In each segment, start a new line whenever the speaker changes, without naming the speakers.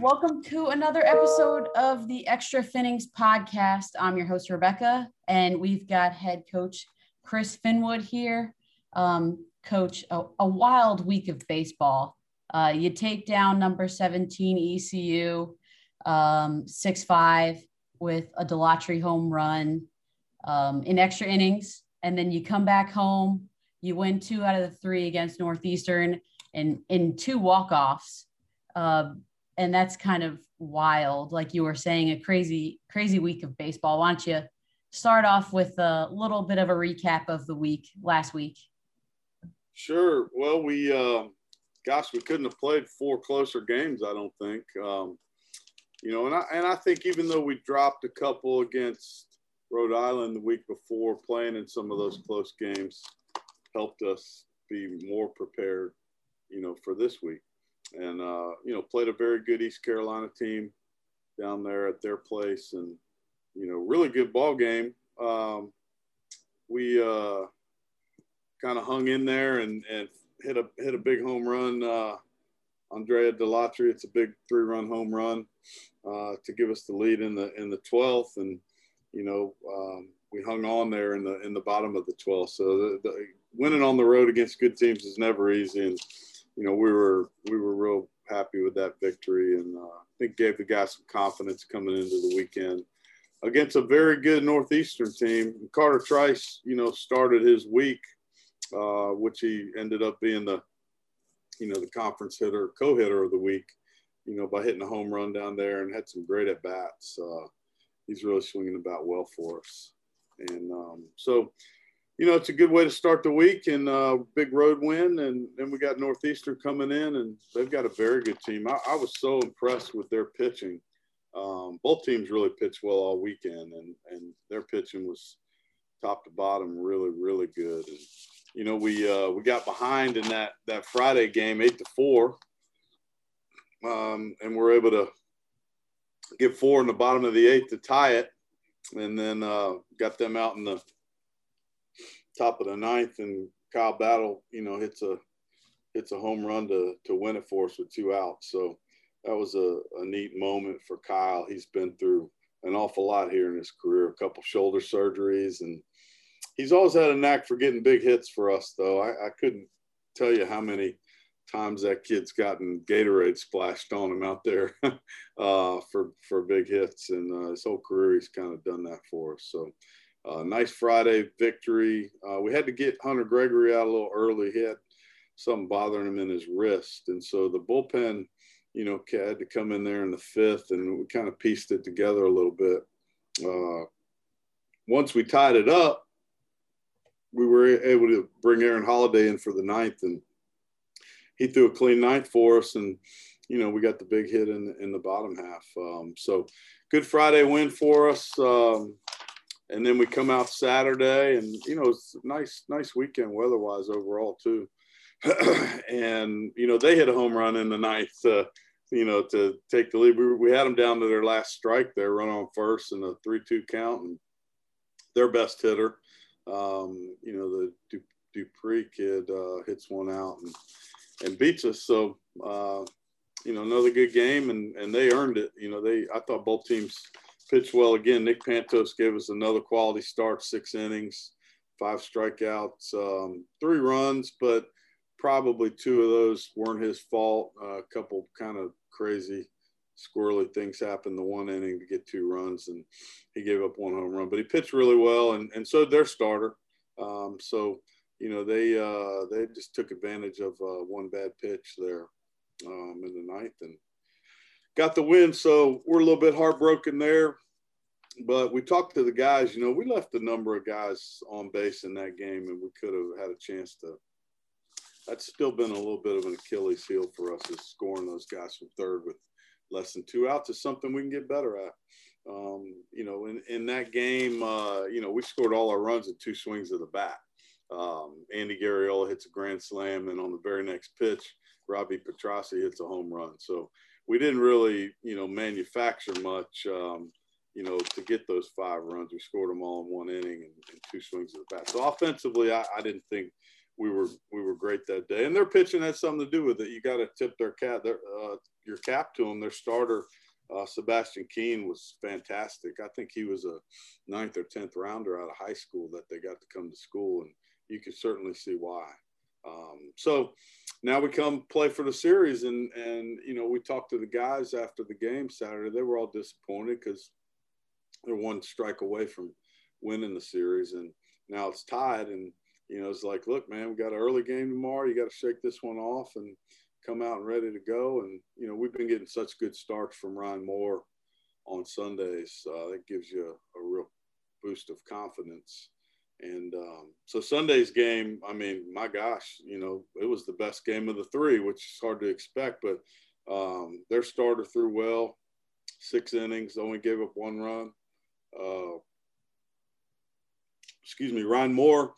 welcome to another episode of the Extra Finnings podcast. I'm your host, Rebecca, and we've got head coach Chris Finwood here. Um, coach, a, a, wild week of baseball. Uh, you take down number 17 ECU, um, 6 5 with a Delatry home run um, in extra innings, and then you come back home. You win two out of the three against Northeastern and in two walk offs. Uh, and that's kind of wild like you were saying a crazy crazy week of baseball why don't you start off with a little bit of a recap of the week last week
sure. Well we uh, gosh we couldn't have played four closer games i don't think. Um, you know and I, and I think even though we dropped a couple against rhode island the week before playing in some of those close games helped us be more prepared you know for this week. And uh, you know played a very good East Carolina team down there at their place, and you know really good ball game. Um, we uh, kind of hung in there and, and hit a hit a big home run. Uh, Andrea Delatry, it's a big three run home run uh, to give us the lead in the in the 12th, and you know um, we hung on there in the in the bottom of the 12th. So the, the, winning on the road against good teams is never easy, and you know, we were we were real happy with that victory, and uh, I think gave the guys some confidence coming into the weekend against a very good Northeastern team. Carter Trice, you know, started his week, uh, which he ended up being the, you know, the conference hitter, co-hitter of the week, you know, by hitting a home run down there and had some great at bats. Uh, he's really swinging about well for us, and um, so you know, it's a good way to start the week and uh, big road win. And then we got Northeastern coming in, and they've got a very good team. I, I was so impressed with their pitching. Um, both teams really pitched well all weekend, and and their pitching was top to bottom really really good. And you know, we uh, we got behind in that that Friday game, eight to four, um, and we're able to get four in the bottom of the eighth to tie it, and then uh, got them out in the top of the ninth, and Kyle Battle, you know, hits a hits a home run to to win it for us with two outs. So that was a, a neat moment for Kyle. He's been through an awful lot here in his career, a couple shoulder surgeries, and he's always had a knack for getting big hits for us. Though I, I couldn't tell you how many times that kid's gotten Gatorade splashed on him out there uh, for for big hits, and uh, his whole career he's kind of done that for us. So uh, nice Friday victory. Uh, we had to get Hunter Gregory out a little early. He had something bothering him in his wrist. And so the bullpen, you know, had to come in there in the fifth and we kind of pieced it together a little bit. Uh, once we tied it up, we were able to bring Aaron Holiday in for the ninth and he threw a clean ninth for us. And, you know, we got the big hit in, in the bottom half. Um, so good Friday win for us. Um, and then we come out Saturday, and you know it's nice, nice weekend weather-wise overall too. and you know they hit a home run in the ninth, uh, you know, to take the lead. We, we had them down to their last strike there, run on first in a three-two count, and their best hitter, um, you know, the du- Dupree kid uh, hits one out and and beats us. So uh, you know another good game, and and they earned it. You know they I thought both teams pitched well again. Nick Pantos gave us another quality start, six innings, five strikeouts, um, three runs, but probably two of those weren't his fault. Uh, a couple kind of crazy, squirrely things happened the one inning to get two runs, and he gave up one home run. But he pitched really well, and and so their starter. Um, so you know they uh, they just took advantage of uh, one bad pitch there um, in the ninth and got the win. So we're a little bit heartbroken there. But we talked to the guys, you know, we left a number of guys on base in that game and we could have had a chance to. That's still been a little bit of an Achilles heel for us is scoring those guys from third with less than two outs is something we can get better at. Um, you know, in, in that game, uh, you know, we scored all our runs in two swings of the bat. Um, Andy Garriola hits a grand slam, and on the very next pitch, Robbie Petracci hits a home run. So we didn't really, you know, manufacture much, um, you know, to get those five runs. We scored them all in one inning and, and two swings of the bat. So offensively, I, I, didn't think we were we were great that day. And their pitching had something to do with it. You got to tip their cap, their, uh, your cap to them. Their starter. Uh, Sebastian Keane was fantastic. I think he was a ninth or tenth rounder out of high school that they got to come to school, and you can certainly see why. Um, so now we come play for the series, and and you know we talked to the guys after the game Saturday. They were all disappointed because they're one strike away from winning the series, and now it's tied. And you know it's like, look, man, we got an early game tomorrow. You got to shake this one off and come out and ready to go. And you know we've been getting such good starts from Ryan Moore on Sundays. Uh, that gives you a, a real boost of confidence and um, so Sunday's game, I mean, my gosh, you know, it was the best game of the three, which is hard to expect. But um, their starter threw well, six innings, only gave up one run. Uh, excuse me, Ryan Moore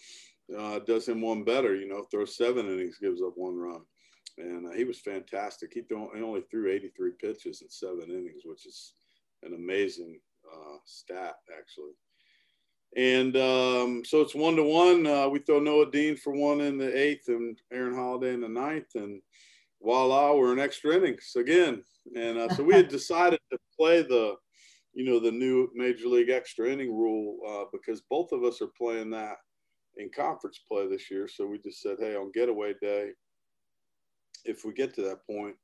uh, does him one better. You know, throws seven innings, gives up one run, and uh, he was fantastic. He, threw, he only threw 83 pitches in seven innings, which is an amazing uh, stat, actually. And um, so it's one to one. Uh, we throw Noah Dean for one in the eighth and Aaron Holiday in the ninth. And voila, we're in extra innings again. And uh, so we had decided to play the, you know, the new Major League extra inning rule uh, because both of us are playing that in conference play this year. So we just said, hey, on getaway day, if we get to that point,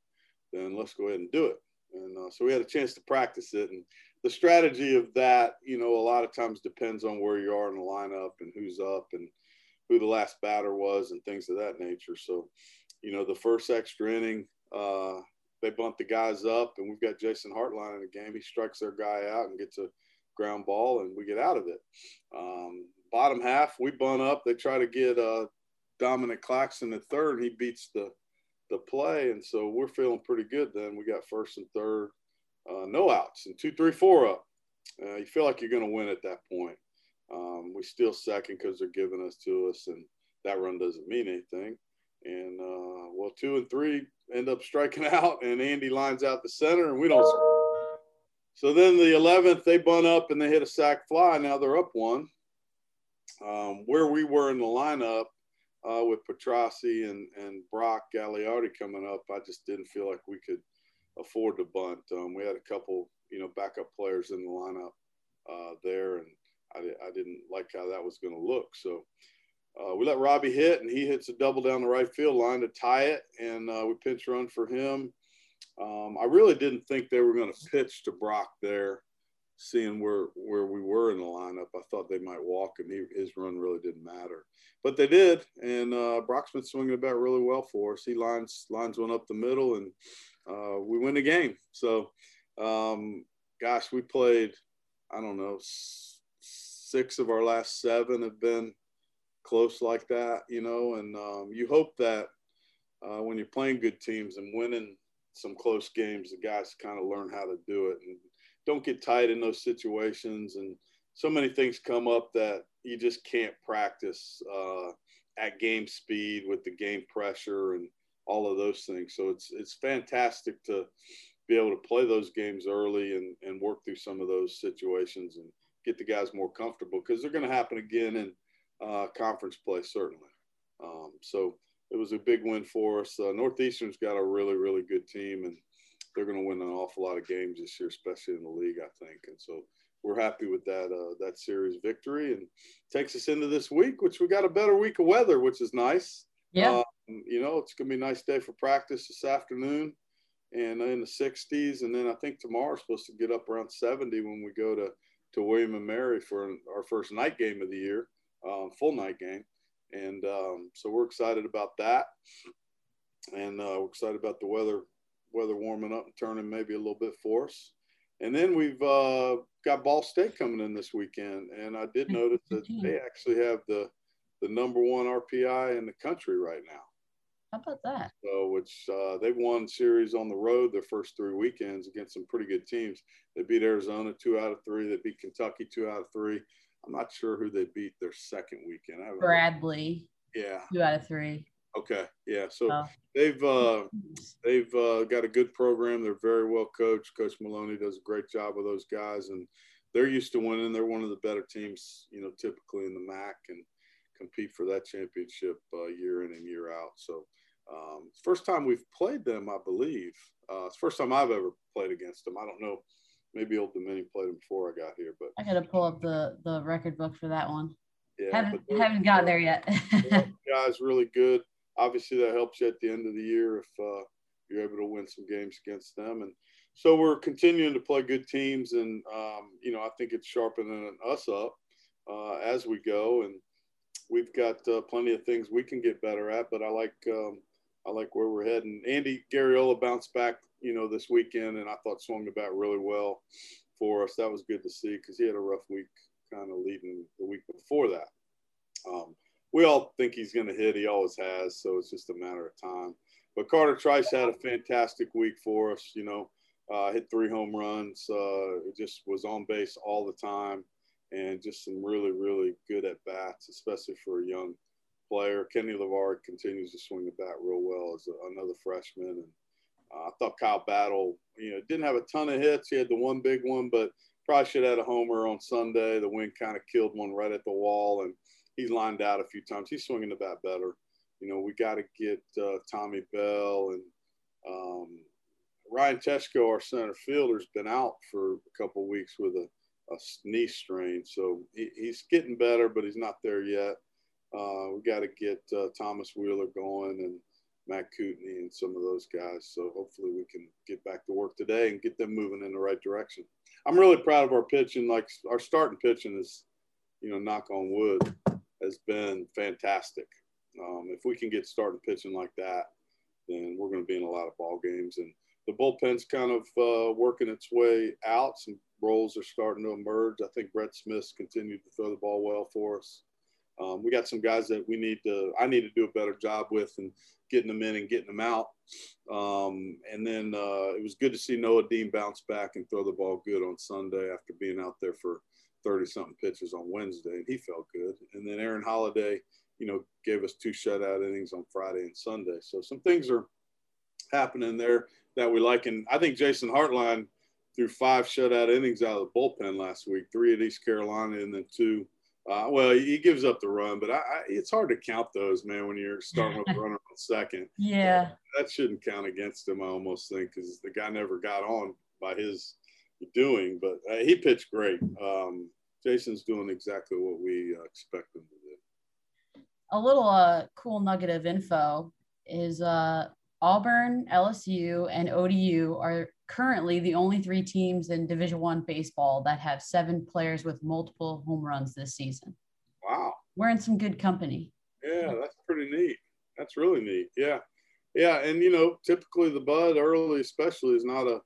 then let's go ahead and do it. And uh, so we had a chance to practice it. And the strategy of that, you know, a lot of times depends on where you are in the lineup and who's up and who the last batter was and things of that nature. So, you know, the first extra inning, uh, they bunt the guys up, and we've got Jason Hartline in the game. He strikes their guy out and gets a ground ball, and we get out of it. Um, bottom half, we bunt up. They try to get uh, Dominic Claxton at third. He beats the the play, and so we're feeling pretty good. Then we got first and third uh, no outs and two, three, four up. Uh, you feel like you're going to win at that point. Um, we steal second because they're giving us to us, and that run doesn't mean anything. And uh, well, two and three end up striking out, and Andy lines out the center, and we don't. So then the 11th, they bunt up and they hit a sac fly. Now they're up one. Um, where we were in the lineup uh, with Petracci and, and Brock Gagliardi coming up, I just didn't feel like we could – afford to bunt. Um, we had a couple, you know, backup players in the lineup uh, there, and I, I, didn't like how that was going to look. So uh, we let Robbie hit, and he hits a double down the right field line to tie it, and uh, we pinch run for him. Um, I really didn't think they were going to pitch to Brock there, seeing where where we were in the lineup. I thought they might walk, and he, his run really didn't matter, but they did. And uh, Brock's been swinging the bat really well for us. He lines lines one up the middle, and uh, we win the game. So, um, gosh, we played, I don't know, six of our last seven have been close like that, you know, and um, you hope that uh, when you're playing good teams and winning some close games, the guys kind of learn how to do it and don't get tied in those situations. And so many things come up that you just can't practice uh, at game speed with the game pressure and all of those things. So it's it's fantastic to be able to play those games early and, and work through some of those situations and get the guys more comfortable because they're going to happen again in uh, conference play certainly. Um, so it was a big win for us. Uh, Northeastern's got a really really good team and they're going to win an awful lot of games this year, especially in the league, I think. And so we're happy with that uh, that series victory and takes us into this week, which we got a better week of weather, which is nice.
Yeah.
Um, you know, it's going to be a nice day for practice this afternoon and in the 60s. And then I think tomorrow's supposed to get up around 70 when we go to, to William and Mary for our first night game of the year, um, full night game. And um, so we're excited about that. And uh, we're excited about the weather, weather warming up and turning maybe a little bit for us. And then we've uh, got Ball State coming in this weekend. And I did notice that they actually have the – the number one RPI in the country right now.
How about that?
So, which uh, they've won series on the road their first three weekends against some pretty good teams. They beat Arizona two out of three. They beat Kentucky two out of three. I'm not sure who they beat their second weekend.
Bradley.
Yeah.
Two out of three.
Okay. Yeah. So they've uh, they've uh, got a good program. They're very well coached. Coach Maloney does a great job with those guys, and they're used to winning. They're one of the better teams, you know, typically in the MAC, and compete for that championship uh, year in and year out. So um, first time we've played them, I believe. Uh, it's first time I've ever played against them. I don't know. Maybe Old Dominion played them before I got here, but
I got to pull up the the record book for that one. Yeah, haven't haven't got there yet.
guys, really good obviously that helps you at the end of the year if uh, you're able to win some games against them. And so we're continuing to play good teams, and um, you know I think it's sharpening us up uh, as we go. And we've got uh, plenty of things we can get better at, but I like um, I like where we're heading. Andy Garriola bounced back, you know, this weekend, and I thought swung the bat really well for us. That was good to see because he had a rough week, kind of leading the week before that. Um, we all think he's going to hit. He always has. So it's just a matter of time. But Carter Trice had a fantastic week for us. You know, uh, hit three home runs. Uh, just was on base all the time, and just some really, really good at bats, especially for a young player. Kenny Levar continues to swing the bat real well as a, another freshman. And uh, I thought Kyle Battle, you know, didn't have a ton of hits. He had the one big one, but probably should have had a homer on Sunday. The wind kind of killed one right at the wall, and he's lined out a few times. He's swinging the bat better. You know, we got to get uh, Tommy Bell and um, Ryan Tesco, our center fielder, has been out for a couple weeks with a, a, knee strain. So he, he's getting better, but he's not there yet. Uh, we got to get uh, Thomas Wheeler going and Matt Coutney and some of those guys. So hopefully we can get back to work today and get them moving in the right direction. I'm really proud of our pitching. Like our starting pitching is, you know, knock on wood, has been fantastic. Um, if we can get started pitching like that, then we're going to be in a lot of ball games. And the bullpen's kind of uh, working its way out. Some roles are starting to emerge. I think Brett Smith's continued to throw the ball well for us. Um, we got some guys that we need to, I need to do a better job with and getting them in and getting them out. Um, and then uh, it was good to see Noah Dean bounce back and throw the ball good on Sunday after being out there for 30 something pitches on Wednesday, and he felt good. And then Aaron Holiday, you know, gave us two shutout innings on Friday and Sunday. So some things are happening there that we like. And I think Jason Hartline threw five shutout innings out of the bullpen last week, three at East Carolina, and then two. Uh, well, he gives up the run, but I, I, it's hard to count those, man, when you're starting with a runner on second.
Yeah.
that shouldn't count against him, I almost think, because the guy never got on by his doing, but uh, he pitched great. Um, Jason's doing exactly what we uh, expect him to do.
A little uh, cool nugget of info is uh, Auburn, LSU, and ODU are currently the only three teams in Division One baseball that have seven players with multiple home runs this season.
Wow,
we're in some good company.
Yeah, that's pretty neat. That's really neat. Yeah, yeah, and you know, typically the bud early, especially, is not a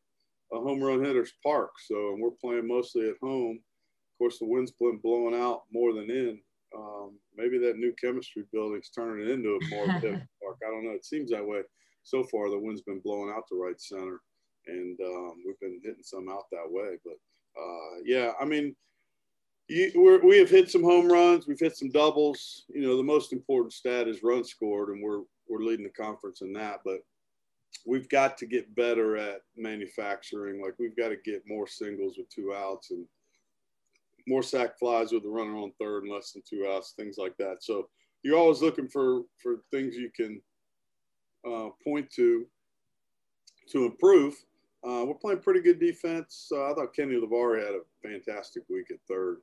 a home run hitter's park. So we're playing mostly at home. Of course, the wind's been blowing out more than in. Um, maybe that new chemistry building's turning it into a more park. I don't know. It seems that way so far. The wind's been blowing out the right center, and um, we've been hitting some out that way. But uh, yeah, I mean, you, we have hit some home runs. We've hit some doubles. You know, the most important stat is runs scored, and we're we're leading the conference in that. But we've got to get better at manufacturing. Like we've got to get more singles with two outs and more sac flies with a runner on third and less than two outs, things like that. So you're always looking for for things you can uh, point to to improve. Uh, we're playing pretty good defense. Uh, I thought Kenny Levar had a fantastic week at third.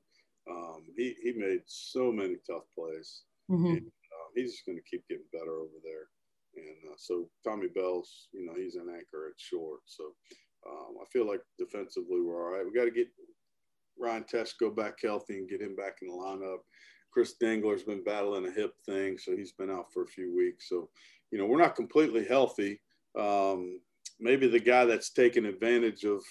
Um, he he made so many tough plays. Mm-hmm. And, uh, he's just going to keep getting better over there. And uh, so Tommy Bell's, you know, he's an anchor at short. So um, I feel like defensively we're all right. We got to get Ryan Tesko back healthy and get him back in the lineup. Chris Dangler's been battling a hip thing, so he's been out for a few weeks. So, you know, we're not completely healthy. Um, maybe the guy that's taking advantage of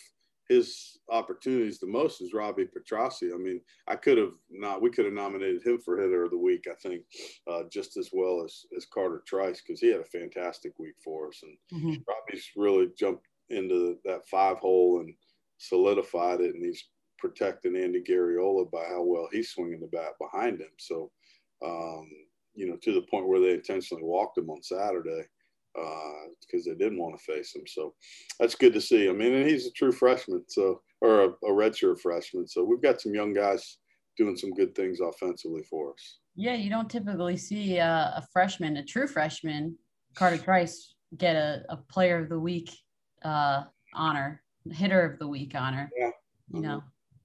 his opportunities the most is Robbie Petracci. I mean, I could have not, we could have nominated him for hitter of the week, I think, uh, just as well as, as Carter Trice, because he had a fantastic week for us. And mm-hmm. Robbie's really jumped into that five hole and solidified it. And he's protecting Andy Garriola by how well he's swinging the bat behind him. So, um, you know, to the point where they intentionally walked him on Saturday because uh, they didn't want to face him. So that's good to see. I mean, and he's a true freshman, so or a, a redshirt freshman. So we've got some young guys doing some good things offensively for us.
Yeah, you don't typically see a, a freshman, a true freshman, Carter Trice, get a, a Player of the Week uh, honor, hitter of the week honor.
Yeah.
You know,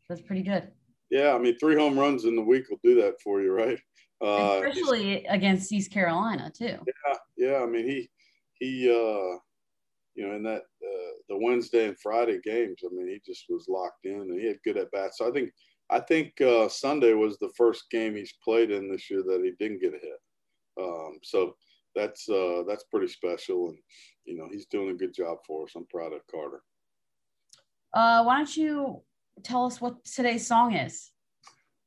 that's pretty good.
Yeah, I mean, three home runs in the week will do that for you, right?
Uh, Especially against East Carolina too.
Yeah, yeah. I mean, he he, uh, you know, in that uh, the Wednesday and Friday games, I mean, he just was locked in and he had good at bats. So I think I think uh, Sunday was the first game he's played in this year that he didn't get a hit. Um, so that's uh, that's pretty special, and you know he's doing a good job for us. I'm proud of Carter.
Uh, why don't you tell us what today's song is?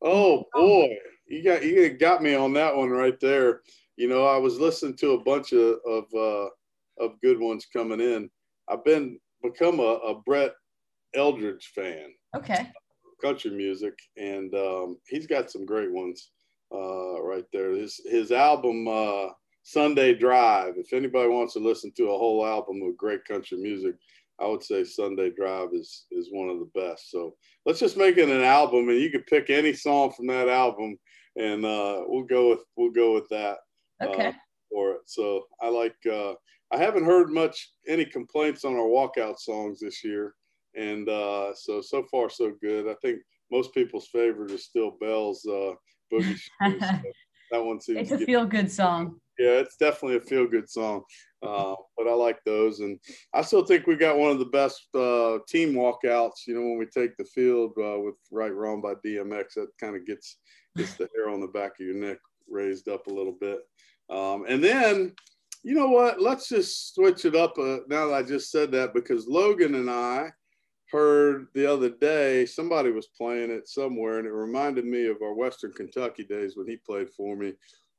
Oh boy, you got you got me on that one right there. You know, I was listening to a bunch of of, uh, of good ones coming in. I've been become a, a Brett Eldredge fan.
Okay.
Country music, and um, he's got some great ones uh, right there. His his album uh, Sunday Drive. If anybody wants to listen to a whole album of great country music, I would say Sunday Drive is is one of the best. So let's just make it an album, and you can pick any song from that album, and uh, we'll go with we'll go with that.
Uh, okay. Uh,
for it. So I like. Uh, I haven't heard much any complaints on our walkout songs this year, and uh, so so far so good. I think most people's favorite is still Bell's uh, Boogie Shoes. that one seems.
It's a feel good song
yeah, it's definitely a feel good song. Uh, but I like those, and I still think we got one of the best uh, team walkouts. You know, when we take the field uh, with "Right Wrong" by DMX, that kind of gets gets the hair on the back of your neck raised up a little bit. Um, and then, you know what? Let's just switch it up. Uh, now that I just said that, because Logan and I heard the other day somebody was playing it somewhere, and it reminded me of our Western Kentucky days when he played for me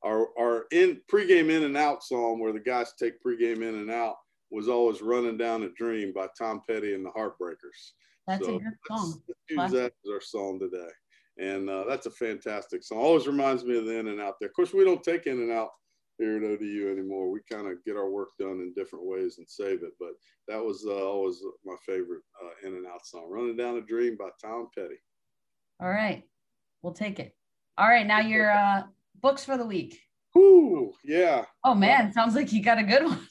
our our in pregame in and out song where the guys take pregame in and out was always running down a dream by Tom Petty and the Heartbreakers.
That's so a good song.
Let's, use that as our song today. And uh, that's a fantastic song. Always reminds me of the in and out there. Of course, we don't take in and out here at ODU anymore. We kind of get our work done in different ways and save it. But that was uh, always my favorite uh, in and out song. Running Down a Dream by Tom Petty.
All right. We'll take it. All right. Now you're uh, books for the week.
Ooh, yeah.
Oh man, sounds like you got a good one.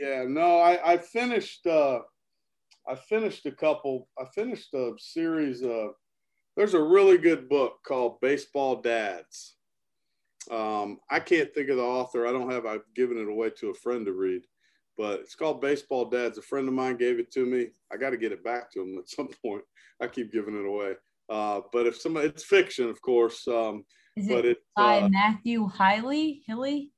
yeah, no, I, I finished uh I finished a couple I finished a series of there's a really good book called Baseball Dads. Um, I can't think of the author. I don't have I've given it away to a friend to read, but it's called Baseball Dads. A friend of mine gave it to me. I got to get it back to him at some point. I keep giving it away. Uh, but if somebody, it's fiction, of course. Um,
is it, it by uh, Matthew Hiley? Hilly?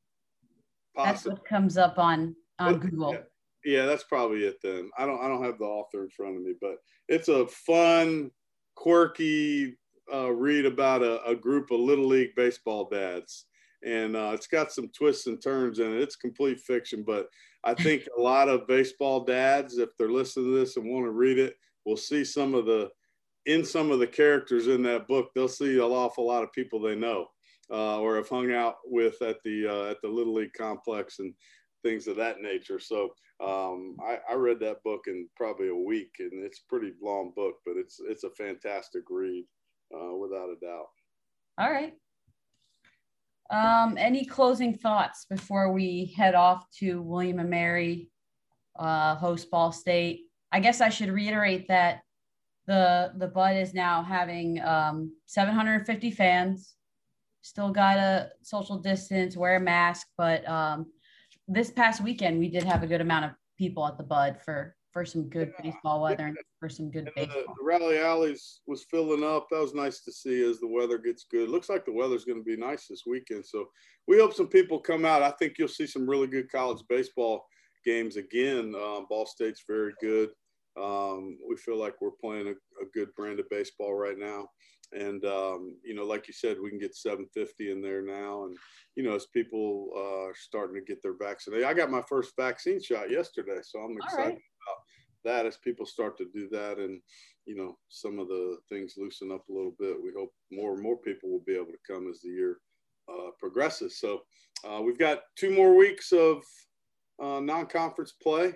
That's what comes up on on Google.
Yeah. yeah, that's probably it then. I don't I don't have the author in front of me, but it's a fun, quirky uh, read about a, a, group of little league baseball dads, and uh, it's got some twists and turns in it. It's complete fiction, but I think a lot of baseball dads, if they're listening to this and want to read it, will see some of the in some of the characters in that book, they'll see an awful lot of people they know uh, or have hung out with at the uh, at the Little League complex and things of that nature. So um, I, I, read that book in probably a week, and it's a pretty long book, but it's it's a fantastic read uh, without a doubt.
All right. Um, any closing thoughts before we head off to William and Mary, uh, host Ball State? I guess I should reiterate that the the Bud is now having um, 750 fans. Still got a social distance, wear a mask, but um, this past weekend we did have a good amount of people at the Bud for for some good yeah. baseball weather and for some good and baseball.
The, the, rally alleys was filling up. That was nice to see as the weather gets good. Looks like the weather's going to be nice this weekend, so we hope some people come out. I think you'll see some really good college baseball games again. Um, Ball State's very good. Um, we feel like we're playing a, a, good brand of baseball right now. And, um, you know, like you said, we can get 750 in there now. And, you know, as people uh, are starting to get their vaccine, I got my first vaccine shot yesterday. So I'm excited right. about that as people start to do that. And, you know, some of the things loosen up a little bit. We hope more and more people will be able to come as the year uh, progresses. So uh, we've got two more weeks of uh, non-conference play,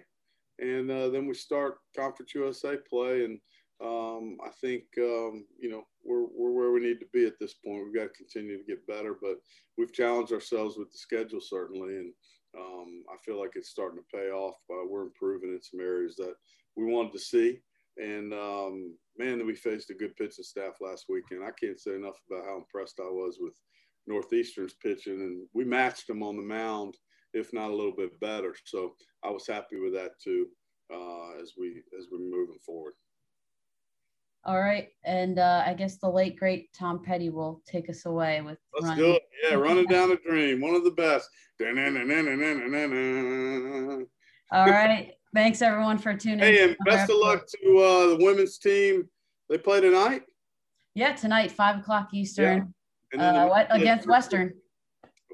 and uh, then we start Conference USA play. And um, I think um, you know we're we're where we need to be at this point. We've got to continue to get better, but we've challenged ourselves with the schedule certainly, and um, I feel like it's starting to pay off. Uh, we're improving in some areas that we wanted to see. And um, man, that we faced a good pitching staff last weekend. I can't say enough about how impressed I was with Northeastern's pitching, and we matched them on the mound, if not a little bit better. So I was happy with that too, uh, as we as we're moving forward.
All right, and uh, I guess the late great Tom Petty will take us away with.
Let's running. do it. Yeah, running down a dream, one of the best.
All right. Thanks everyone for tuning. In.
Hey, and best of luck to uh, the women's team. They play tonight.
Yeah, tonight, five o'clock Eastern. Yeah. Uh, what against Western?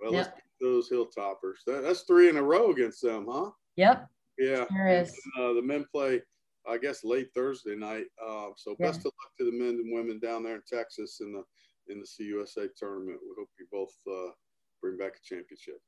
Well, yep. Let's those Hilltoppers. That, that's three in a row against them, huh?
Yep.
Yeah. Sure is. And, uh, the men play, I guess, late Thursday night. Uh, so yeah. best of luck to the men and women down there in Texas in the in the CUSA tournament. We hope you both uh, bring back a championship.